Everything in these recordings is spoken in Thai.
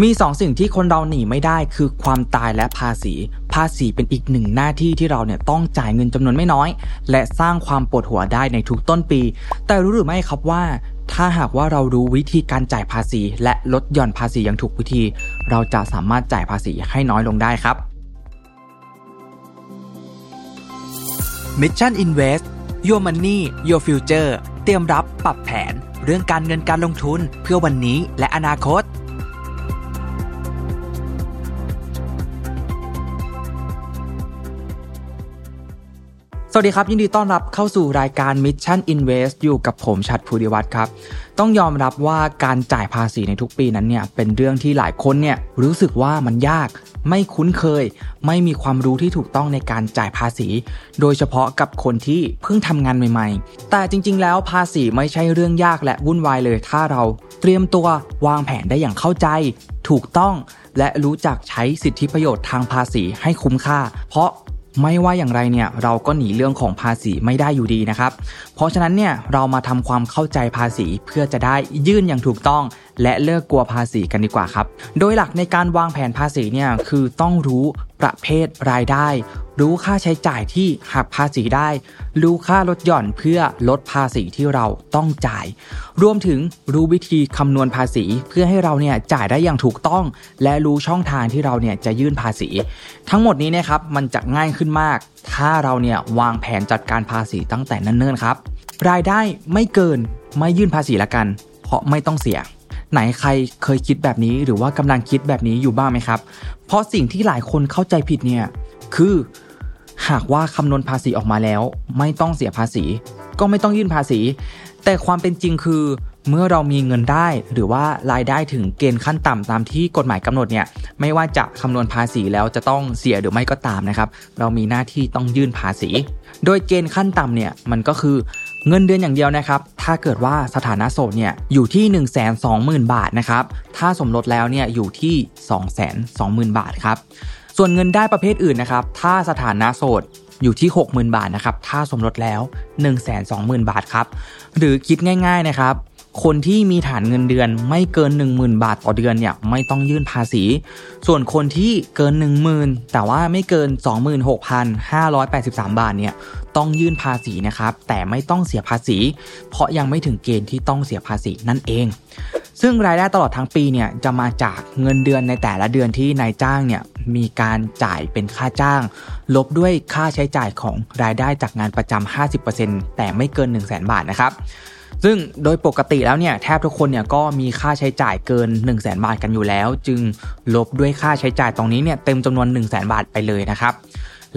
มีสองสิ่งที่คนเราหนีไม่ได้คือความตายและภาษี ภาษีเป็นอีกหนึ่งหน้าที่ที่เราเนี่ยต้องจ่ายเงินจำนวนไม่น้อย และสร้างความปวดหัวได้ในทุกต้นปี แต่รู้หรือไม่ครับว่าถ้าหากว่าเรารู้วิธีการจ่ายภาษี และลดหย่อนภาษีอย่างถูกวิธี เราจะสามารถจ่ายภาษีให้น้อยลงได้ครับ Mission Invest Your Money Your Future เตรียมรับปรับแผน เรื่องการเงินการลงทุนเพื่อวันนี้และอนาคต สวัสดีครับ ยินดีต้อนรับเข้าสู่รายการ Mission Invest อยู่กับผมชัดภูริวัตรครับ ต้องยอมรับว่าการจ่ายภาษีในทุกปีนั้นเนี่ยเป็นเรื่องที่หลายคนเนี่ยรู้สึกว่ามันยาก ไม่คุ้นเคย ไม่มีความรู้ที่ถูกต้องในการจ่ายภาษี โดยเฉพาะกับคนที่เพิ่งทำงานใหม่ ๆ แต่จริง ๆ แล้วภาษีไม่ใช่เรื่องยากและวุ่นวายเลย ถ้าเราเตรียมตัววางแผนได้อย่างเข้าใจ ถูกต้อง และรู้จักใช้สิทธิประโยชน์ทางภาษีให้คุ้มค่า เพราะ ไม่ว่าอย่างไรเนี่ยเราก็หนีเรื่องของภาษีไม่ได้อยู่ดีนะครับ เพราะฉะนั้นเนี่ยเรามาทำความเข้าใจภาษีเพื่อจะได้ยื่นอย่างถูกต้อง และเลิกกลัวภาษีกันดีกว่าครับ โดยหลักในการวางแผนภาษีเนี่ยคือต้องรู้ประเภทรายได้ รู้ค่าใช้จ่ายที่หักภาษีได้ รู้ค่าลดหย่อนเพื่อลดภาษีที่เราต้องจ่าย รวมถึงรู้วิธีคำนวณภาษีเพื่อให้เราเนี่ยจ่ายได้อย่างถูกต้อง และรู้ช่องทางที่เราเนี่ยจะยื่นภาษี ทั้งหมดนี้นะครับมันจะง่ายขึ้นมาก ถ้าเราเนี่ยวางแผนจัดการภาษีตั้งแต่เนิ่นๆครับรายได้ไม่เกินไม่ยื่นภาษีละกัน เพราะไม่ต้องเสีย ไหนใครเคยคิดแบบนี้หรือว่ากำลังคิดแบบนี้อยู่บ้างไหมครับ เพราะสิ่งที่หลายคนเข้าใจผิดเนี่ยคือหากว่าคำนวณภาษีออกมาแล้ว ไม่ต้องเสียภาษี ก็ไม่ต้องยื่นภาษี แต่ความเป็นจริงคือ เมื่อเรามีเงินได้หรือว่ารายได้ถึงเกณฑ์ขั้นต่ำตามที่กฎหมายกำหนดเนี่ยไม่ว่าจะคำนวณภาษีแล้วจะต้องเสียหรือไม่ก็ตามนะครับ เรามีหน้าที่ต้องยื่นภาษี โดยเกณฑ์ขั้นต่ำเนี่ยมันก็คือ เงินเดือนอย่างเดียวนะครับ ถ้าเกิดว่าสถานะโสดเนี่ยอยู่ที่ 1 2 0 0 0 0 บาทนะครับ ถ้าสมรสแล้วเนี่ยอยู่ที่ 2 2 0 0 0 0 บาทครับ ส่วนเงินได้ประเภทอื่นนะครับ ถ้าสถานะโสดอยู่ที่ 60,000 บาทนะครับ ถ้าสมรสแล้ว 120,000 บาทครับ หรือคิดง่าย ๆ นะครับ คนที่มีฐานเงินเดือนไม่เกิน 10,000 บาทต่อเดือนเนี่ยไม่ต้องยื่นภาษี ส่วนคนที่เกิน 10,000 แต่ว่าไม่เกิน 26,583 บาทเนี่ยต้องยื่นภาษีนะครับ แต่ไม่ต้องเสียภาษี เพราะยังไม่ถึงเกณฑ์ที่ต้องเสียภาษีนั่นเอง ซึ่งรายได้ตลอดทั้งปีเนี่ยจะมาจากเงินเดือนในแต่ละเดือนที่นายจ้างเนี่ยมีการจ่ายเป็นค่าจ้าง ลบด้วยค่าใช้จ่ายของรายได้จากงานประจำ50%แต่ไม่เกิน 1 0 0 0 0แบาทนะครับ ซึ่งโดยปกติแล้วเนี่ยแทบทุกคนเนี่ยก็มีค่าใช้จ่ายเกิน 1 0 0 0 0แบาทกันอยู่แล้ว จึงลบด้วยค่าใช้จ่ายตรงนี้เนี่ยเต็มจำนวน 1 0 0 0 0แบาทไปเลยนะครับ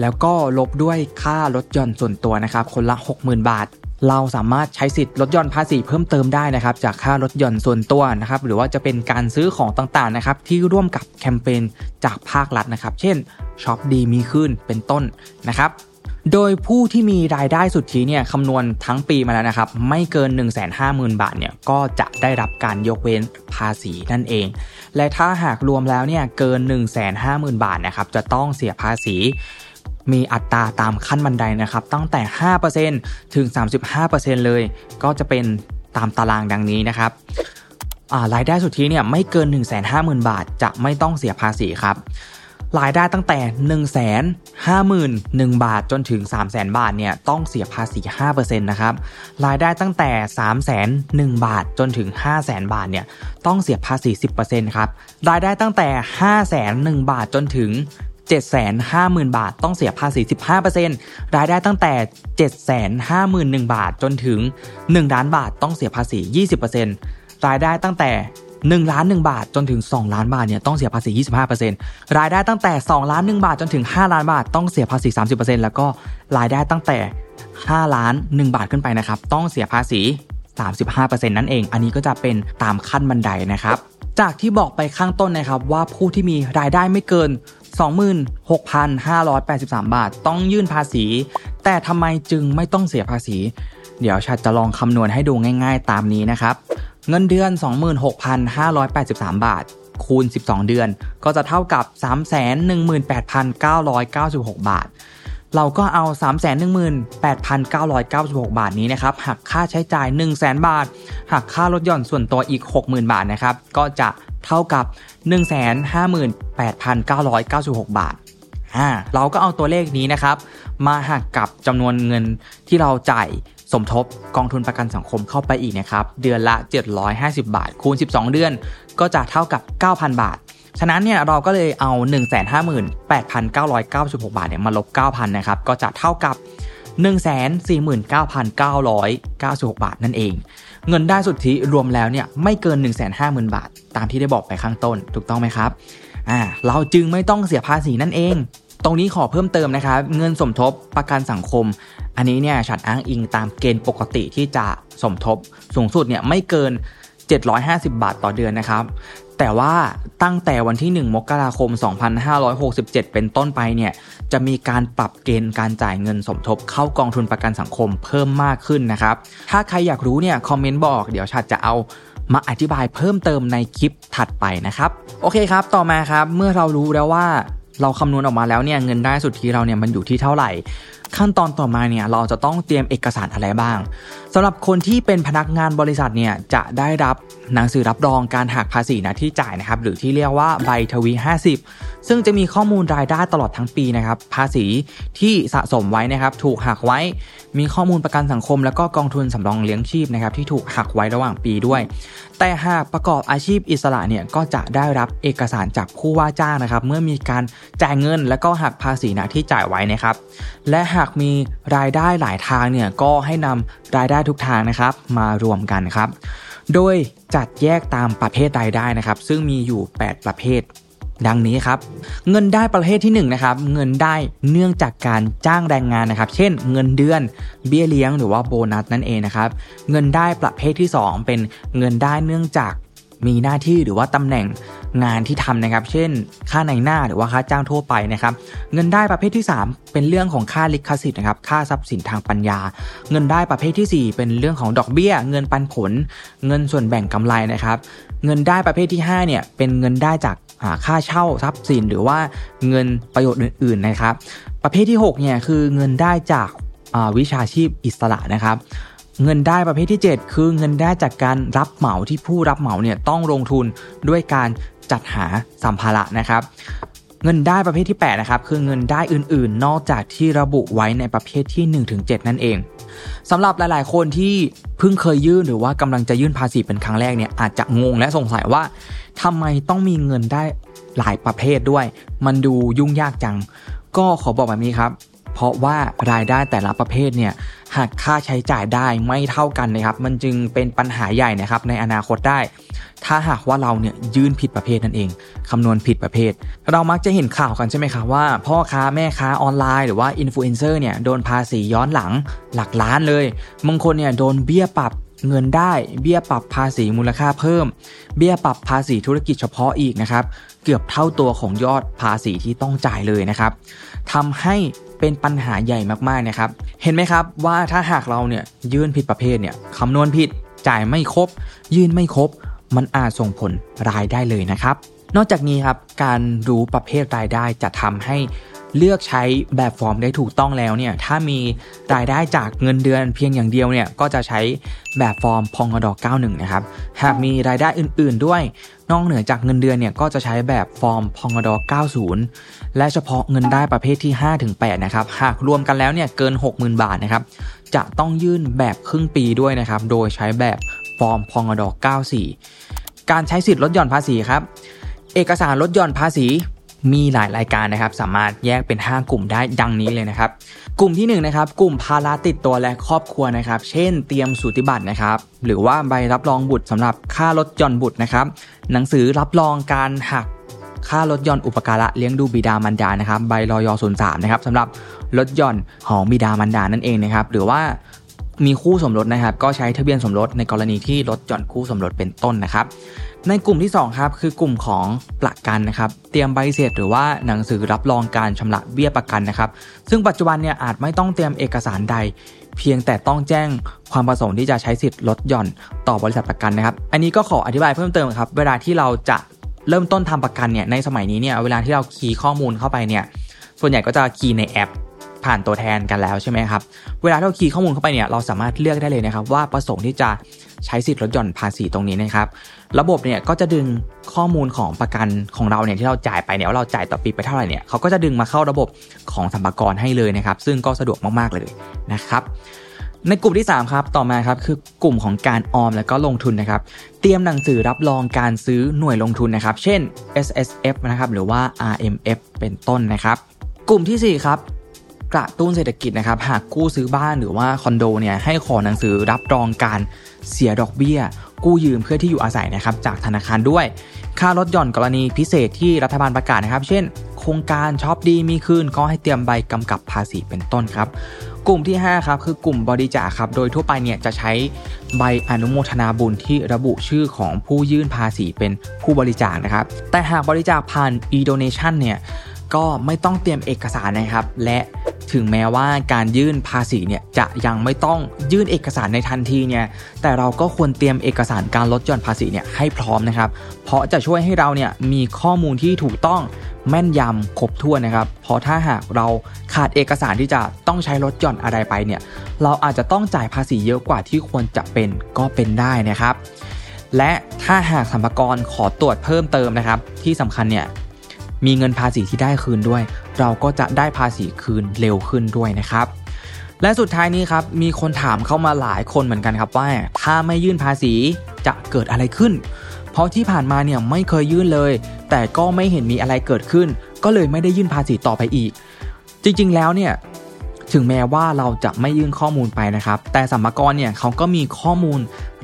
แล้วก็ลบด้วยค่าลดหย่อนส่วนตัวนะครับคนละ 60,000 บาท เราสามารถใช้สิทธิ์ลดหย่อนภาษีเพิ่มเติมได้นะครับจากค่าลดหย่อนส่วนตัวนะครับหรือว่าจะเป็นการซื้อของต่างๆนะครับที่ร่วมกับแคมเปญจากภาครัฐนะครับเช่นช็อปดีมีขึ้นเป็นต้นนะครับ โดยผู้ที่มีรายได้สุทธิเนี่ยคำนวณทั้งปีมาแล้วนะครับ ไม่เกิน 1 5 0 0 0 0 บาทเนี่ยก็จะได้รับการยกเว้นภาษีนั่นเอง และถ้าหากรวมแล้วเนี่ยเกิน 1 5 0 0 0 0 บาทนะครับจะต้องเสียภาษีมีอัตราตามขั้นบันไดนะครับ ตั้งแต่ 5%ถึง 35%เลย ก็จะเป็นตามตารางดังนี้นะครับรายได้สุทธิเนี่ยไม่เกิน 1 5 0 0 0 0 บาท จะไม่ต้องเสียภาษีครับ รายได้ตั้งแต่ 1 5 0 0 0 0 บาทจนถึง 3 0 0 0 0 0 บาทเนี่ยต้องเสียภาษี 5%นะครับ รายได้ตั้งแต่ 3 0 0 0 0 0 บาทจนถึง 5 0 0 0 0 0บาทเนี่ยต้องเสียภาษี 10%ครับ รายได้ตั้งแต่5 0 0 0 0 0 บาทจนถึง750,000 บาทต้องเสียภาษี 15%รายได้ตั้งแต่ 751,000 บาทจนถึง 1 ล้านบาทต้องเสียภาษี 20%รายได้ตั้งแต่ 1 ล้าน 1 บาทจนถึง 2 ล้านบาทเนี่ยต้องเสียภาษี 25%รายได้ตั้งแต่ 2 ล้าน 1 บาทจนถึง 5 ล้านบาทต้องเสียภาษี 30%แล้วก็รายได้ตั้งแต่ 5 ล้าน 1 บาทขึ้นไปนะครับต้องเสียภาษี 35%นั่นเอง อันนี้ก็จะเป็นตามขั้นบันไดนะครับจากที่บอกไปข้างต้นนะครับว่าผู้ที่มีรายได้ไม่เกิน 26,583 บาท ต้องยื่นภาษี แต่ทำไมจึงไม่ต้องเสียภาษี เดี๋ยวชัดจะลองคำนวณให้ดูง่าย ๆ ตามนี้นะครับ เงินเดือน 26,583 บาท คูณ 12 เดือน ก็จะเท่ากับ 318,996 บาท เราก็เอา 3 1 8 9 9 6 บาทนี้นะครับ หักค่าใช้จ่าย 1 0 0 0 0 0 บาท หักค่าลดหย่อนส่วนตัวอีก 60,000 บาทนะครับ ก็จะเท่ากับ 158,996 บาทเราก็เอาตัวเลขนี้นะครับ มาหักกับจำนวนเงินที่เราจ่าย สมทบกองทุนประกันสังคมเข้าไปอีกนะครับ เดือนละ 750 บาท คูณ 12 เดือน ก็จะเท่ากับ 9,000 บาท ฉะนั้นเนี่ยเราก็เลยเอา 158,996 บาทเนี่ยมาลบ 9,000 นะครับ ก็จะเท่ากับ 149,996 บาทนั่นเอง เงินได้สุทธิรวมแล้วเนี่ยไม่เกิน 150,000 บาท ตามที่ได้บอกไปข้างต้น ถูกต้องไหมครับ อ่า เราจึงไม่ต้องเสียภาษีนั่นเอง ตรงนี้ขอเพิ่มเติมนะครับ เงินสมทบประกันสังคม อันนี้เนี่ยฉันอ้างอิงตามเกณฑ์ปกติที่จะสมทบสูงสุดเนี่ยไม่เกิน 750 บาทต่อเดือนนะครับ แต่ว่าตั้งแต่วันที่ 1 มกราคม 2567 เป็นต้นไปเนี่ยจะมีการปรับเกณฑ์การจ่ายเงินสมทบเข้ากองทุนประกันสังคมเพิ่มมากขึ้นนะครับ ถ้าใครอยากรู้เนี่ยคอมเมนต์บอกเดี๋ยวฉัดจะเอามาอธิบายเพิ่มเติมในคลิปถัดไปนะครับ โอเคครับ ต่อมาครับ เมื่อเรารู้แล้วว่า เราคำนวณออกมาแล้วเนี่ยเงินได้สุทธิเราเนี่ยมันอยู่ที่เท่าไหร่ ขั้นตอนต่อมาเนี่ยเราจะต้องเตรียมเอกสารอะไรบ้าง สำหรับคนที่เป็นพนักงานบริษัทเนี่ยจะได้รับหนังสือรับรองการหักภาษีนะที่จ่ายนะครับหรือที่เรียกว่าใบทวี 50 ซึ่งจะมีข้อมูลรายได้ตลอดทั้งปีนะครับภาษีที่สะสมไว้นะครับถูกหักไว้ มีข้อมูลประกันสังคม แล้วก็กองทุนสำรองเลี้ยงชีพนะครับที่ถูกหักไว้ระหว่างปีด้วย แต่หากประกอบอาชีพอิสระเนี่ยก็จะได้รับเอกสารจากผู้ว่าจ้างนะครับเมื่อมีการจ่ายเงิน แล้วก็หักภาษีนะที่จ่ายไว้นะครับและหากมีรายได้หลายทางเนี่ยก็ให้นำรายได้ทุกทางนะครับมารวมกันครับ โดยจัดแยกตามประเภทรายได้นะครับ ซึ่งมีอยู่ 8 ประเภทดังนี้ครับ เงินได้ประเภทที่1นะครับเงินได้เนื่องจากการจ้างแรงงานนะครับ เช่น เงินเดือนเบี้ยเลี้ยงหรือว่าโบนัสนั่นเองนะครับ เงินได้ประเภทที่ 2 เป็นเงินได้เนื่องจาก มีหน้าที่หรือว่าตำแหน่งงานที่ทำนะครับ เช่น ค่าในหน้าหรือว่าค่าจ้างทั่วไปนะครับ เงินได้ประเภทที่ 3 เป็นเรื่องของค่าลิขสิทธิ์นะครับ ค่าทรัพย์สินทางปัญญา เงินได้ประเภทที่ 4 เป็นเรื่องของดอกเบี้ย เงินปันผล เงินส่วนแบ่งกำไรนะครับ เงินได้ประเภทที่5เนี่ยเป็นเงินได้จากค่าเช่าทรัพย์สิน หรือว่าเงินประโยชน์อื่น ๆนะครับ ประเภทที่6เนี่ยคือเงินได้จากวิชาชีพอิสระนะครับ เงินได้ประเภทที่ 7 คือเงินได้จากการรับเหมาที่ผู้รับเหมาเนี่ยต้องลงทุนด้วยการจัดหาสัมภาระนะครับ เงินได้ประเภทที่8นะครับคือเงินได้อื่นๆ นอกจากที่ระบุไว้ในประเภทที่ 1-7 นั่นเองสำหรับหลายๆ คนที่เพิ่งเคยยื่นหรือว่ากำลังจะยื่นภาษีเป็นครั้งแรกเนี่ยอาจจะงงและสงสัยว่าทำไมต้องมีเงินได้หลายประเภทด้วย มันดูยุ่งยากจัง ก็ขอบอกแบบนี้ครับ เพราะว่ารายได้แต่ละประเภทเนี่ยหากค่าใช้จ่ายได้ไม่เท่ากันนะครับ มันจึงเป็นปัญหาใหญ่นะครับในอนาคตได้ ถ้าหากว่าเราเนี่ยยื่นผิดประเภทนั่นเองคำนวณผิดประเภท เรามักจะเห็นข่าวกันใช่ไหมครับว่า พ่อค้าแม่ค้าออนไลน์หรือว่าอินฟลูเอนเซอร์เนี่ยโดนภาษีย้อนหลังหลักล้านเลยบางคนเนี่ยโดนเบี้ยปรับเงินได้เบี้ยปรับภาษีมูลค่าเพิ่ม เบี้ยปรับภาษีธุรกิจเฉพาะอีกนะครับ เกือบเท่าตัวของยอดภาษีที่ต้องจ่ายเลยนะครับ ทำให้เป็นปัญหาใหญ่มากๆนะครับ เห็นไหมครับว่าถ้าหากเราเนี่ยยื่นผิดประเภทเนี่ยคำนวณผิดจ่ายไม่ครบ ยื่นไม่ครบ มันอาจส่งผลรายได้เลยนะครับ นอกจากนี้ครับการรู้ประเภทรายได้จะทำให้ เลือกใช้แบบฟอร์มได้ถูกต้องแล้วเนี่ยถ้ามีรายได้จากเงินเดือนเพียงอย่างเดียวเนี่ยก็จะใช้แบบฟอร์มพองอดอก91 นะครับ หากมีรายได้อื่น ๆ ด้วยนอกเหนือจากเงินเดือนเนี่ยก็จะใช้แบบฟอร์มพองอดอก90 และเฉพาะเงินได้ประเภทที่ 5-8 นะครับหากรวมกันแล้วเนี่ยเกิน 60,000 บาทนะครับจะต้องยื่นแบบครึ่งปีด้วยนะครับโดยใช้แบบฟอร์มพองอดอก94 การใช้สิทธิ์ลดหย่อนภาษีครับเอกสารลดหย่อนภาษี มีหลายรายการนะครับ สามารถแยกเป็น 5 กลุ่มได้ดังนี้เลยนะครับ กลุ่มที่1นนะครับกลุ่มภาระติดตัวและครอบครัวนะครับ เช่น เตรียมสูติบัตรนะครับ หรือว่าใบรับรองบุตรสำหรับค่ารถยนต์บุตรนะครับ หนังสือรับรองการหักค่ารถยนต์อุปการะเลี้ยงดูบิดามารดานะครับ ใบรอยศูนย์สามนะครับสำหรับรถยนต์ของบิดามารดานั่นเองนะครับ หรือว่า มีคู่สมรสนะครับ ก็ใช้ทะเบียนสมรสในกรณีที่รถจอดคู่สมรสเป็นต้นนะครับ ในกลุ่มที่2ครับคือกลุ่มของประกันนะครับ เตรียมใบเสร็จหรือว่าหนังสือรับรองการชำระเบี้ยประกันนะครับ ซึ่งปัจจุบันเนี่ยอาจไม่ต้องเตรียมเอกสารใด เพียงแต่ต้องแจ้งความประสงค์ที่จะใช้สิทธิ์ลดหย่อนต่อบริษัทประกันนะครับ อันนี้ก็ขออธิบายเพิ่มเติมครับ เวลาที่เราจะเริ่มต้นทำประกันเนี่ยในสมัยนี้เนี่ยเวลาที่เราคีย์ข้อมูลเข้าไปเนี่ยส่วนใหญ่ก็จะคีย์ในแอป ผ่านตัวแทนกันแล้วใช่ไหมครับ เวลาเราคีย์ข้อมูลเข้าไปเนี่ยเราสามารถเลือกได้เลยนะครับ ว่าประสงค์ที่จะใช้สิทธิ์ลดหย่อนภาษีตรงนี้นะครับ ระบบเนี่ยก็จะดึงข้อมูลของประกันของเราเนี่ยที่เราจ่ายไปเนี่ยว่าเราจ่ายต่อปีไปเท่าไหร่เนี่ยเขาก็จะดึงมาเข้าระบบของสัมภาระให้เลยนะครับ ซึ่งก็สะดวกมากๆเลยนะครับในกลุ่มที่ 3 ครับ ต่อมาครับคือกลุ่มของการออมและก็ลงทุนนะครับ เตรียมหนังสือรับรองการซื้อหน่วยลงทุนนะครับ เช่น S S F นะครับหรือว่า R M F เป็นต้นนะครับ กลุ่มที่ 4 ครับ กระตุ้นเศรษฐกิจนะครับหากกู้ซื้อบ้านหรือว่าคอนโดเนี่ยให้ขอหนังสือรับรองการเสียดอกเบี้ย กู้ยืมเพื่อที่อยู่อาศัยนะครับจากธนาคารด้วย ค่าลดหย่อนกรณีพิเศษที่รัฐบาลประกาศนะครับ เช่น โครงการช็อปดีมีคืนก็ให้เตรียมใบกำกับภาษีเป็นต้นครับ กลุ่มที่ 5 ครับคือกลุ่มบริจาคครับโดยทั่วไปเนี่ยจะใช้ใบอนุโมทนาบุญที่ระบุชื่อของผู้ยื่นภาษีเป็นผู้บริจาคนะครับแต่หากบริจาคผ่าน e-donation เนี่ย ก็ไม่ต้องเตรียมเอกสารนะครับ และถึงแม้ว่าการยื่นภาษีเนี่ยจะยังไม่ต้องยื่นเอกสารในทันทีเนี่ยแต่เราก็ควรเตรียมเอกสารการลดหย่อนภาษีเนี่ยให้พร้อมนะครับ เพราะจะช่วยให้เราเนี่ยมีข้อมูลที่ถูกต้องแม่นยำครบถ้วนนะครับ เพราะถ้าหากเราขาดเอกสารที่จะต้องใช้ลดหย่อนอะไรไปเนี่ยเราอาจจะต้องจ่ายภาษีเยอะกว่าที่ควรจะเป็นก็เป็นได้นะครับ และถ้าหากสัมภาระขอตรวจเพิ่มเติมนะครับ ที่สำคัญเนี่ย มีเงินภาษีที่ได้คืนด้วย เราก็จะได้ภาษีคืนเร็วขึ้นด้วยนะครับและสุดท้ายนี้ครับมีคนถามเข้ามาหลายคนเหมือนกันครับว่า ถ้าไม่ยื่นภาษีจะเกิดอะไรขึ้น เพราะที่ผ่านมาเนี่ยไม่เคยยื่นเลย แต่ก็ไม่เห็นมีอะไรเกิดขึ้น ก็เลยไม่ได้ยื่นภาษีต่อไปอีก จริงๆแล้วเนี่ยถึงแม้ว่าเราจะไม่ยื่นข้อมูลไปนะครับ แต่สัมภาระเนี่ยเขาก็มีข้อมูล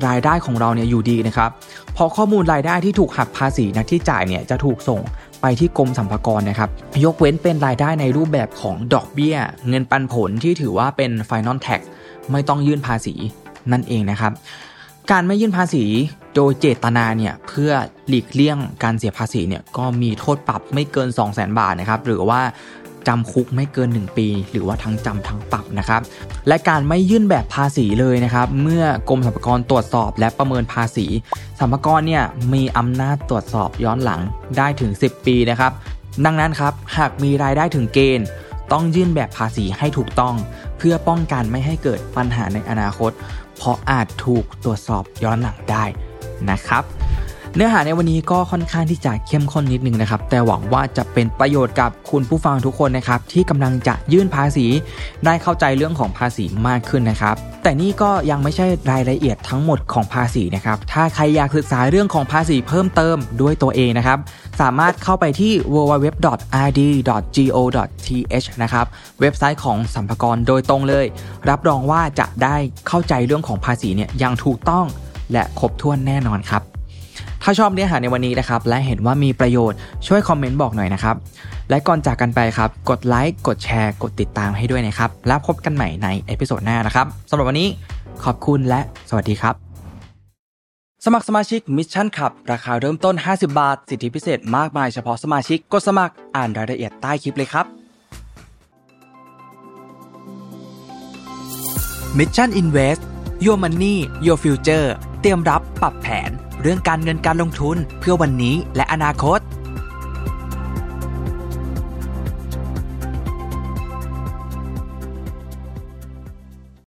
รายได้ของเราเนี่ยอยู่ดีนะครับพอข้อมูลรายได้ที่ถูกหักภาษีนะที่จ่ายเนี่ยจะถูกส่ง ไปที่กรมสัมภารนะครับ ยกเว้นเป็นรายได้ในรูปแบบของดอกเบี้ย เงินปันผลที่ถือว่าเป็น Final Tax ไม่ต้องยื่นภาษีนั่นเองนะครับ การไม่ยื่นภาษีโดยเจตนาเนี่ยเพื่อหลีกเลี่ยงการเสียภาษีเนี่ยก็มีโทษปรับไม่เกิน 2 0 0 0 0 0 บาทนะครับหรือว่า จำคุกไม่เกิน 1 ปี หรือว่าทั้งจำทั้งปรับนะครับ และการไม่ยื่นแบบภาษีเลยนะครับ เมื่อกรมสรรพากรตรวจสอบและประเมินภาษีสรรพากรเนี่ยมีอำนาจตรวจสอบย้อนหลังได้ถึง 10 ปีนะครับ ดังนั้นครับหากมีรายได้ถึงเกณฑ์ต้องยื่นแบบภาษีให้ถูกต้อง เพื่อป้องกันไม่ให้เกิดปัญหาในอนาคต เพราะอาจถูกตรวจสอบย้อนหลังได้นะครับ เนื้อหาในวันนี้ก็ค่อนข้างที่จะเข้มข้นนิดนึงนะครับ แต่หวังว่าจะเป็นประโยชน์กับคุณผู้ฟังทุกคนนะครับ ที่กำลังจะยื่นภาษี ได้เข้าใจเรื่องของภาษีมากขึ้นนะครับ แต่นี่ก็ยังไม่ใช่รายละเอียดทั้งหมดของภาษีนะครับ ถ้าใครอยากศึกษาเรื่องของภาษีเพิ่มเติมด้วยตัวเองนะครับ สามารถเข้าไปที่ www.rd.go.th นะครับ เว็บไซต์ของสรรพากรโดยตรงเลย รับรองว่าจะได้เข้าใจเรื่องของภาษีเนี่ยอย่างถูกต้องและครบถ้วนแน่นอนครับ ถ้าชอบเนื้อหาในวันนี้นะครับ และเห็นว่ามีประโยชน์ช่วย comment บอกหน่อยนะครับ และก่อนจากกันไปครับ กดไลค์กดแชร์กดติดตามให้ด้วยนะครับ แล้วพบกันใหม่ใน episode หน้านะครับสำหรับวันนี้ขอบคุณและสวัสดีครับสมัครสมาชิก Mission Club ราคาเริ่มต้น 50 บาท สิทธิพิเศษมากมายเฉพาะสมาชิกกดสมัครอ่านรายละเอียดใต้คลิปเลยครับ Mission Invest Your Money Your Future เตรียมรับปรับแผน เรื่องการเงินการลงทุนเพื่อวันนี้และอนาคต